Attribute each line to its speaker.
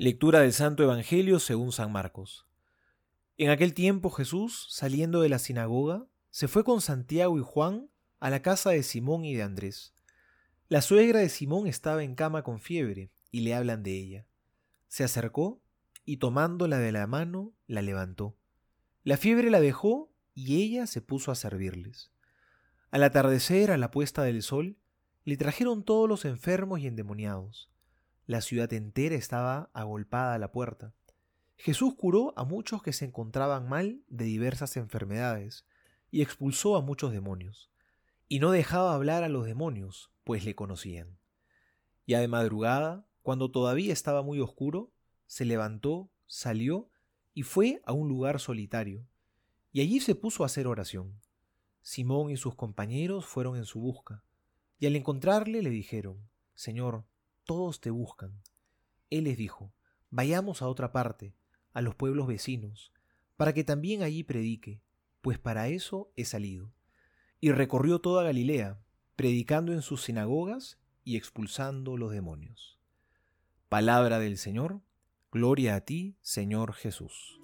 Speaker 1: Lectura del Santo Evangelio según San Marcos. En aquel tiempo Jesús, saliendo de la sinagoga, se fue con Santiago y Juan a la casa de Simón y de Andrés. La suegra de Simón estaba en cama con fiebre, y le hablan de ella. Se acercó, y tomándola de la mano, la levantó. La fiebre la dejó, y ella se puso a servirles. Al atardecer, a la puesta del sol, le trajeron todos los enfermos y endemoniados la ciudad entera estaba agolpada a la puerta. Jesús curó a muchos que se encontraban mal de diversas enfermedades y expulsó a muchos demonios. Y no dejaba hablar a los demonios, pues le conocían. Ya de madrugada, cuando todavía estaba muy oscuro, se levantó, salió y fue a un lugar solitario, y allí se puso a hacer oración. Simón y sus compañeros fueron en su busca, y al encontrarle le dijeron, Señor, todos te buscan. Él les dijo, vayamos a otra parte, a los pueblos vecinos, para que también allí predique, pues para eso he salido. Y recorrió toda Galilea, predicando en sus sinagogas y expulsando los demonios. Palabra del Señor, gloria a ti, Señor Jesús.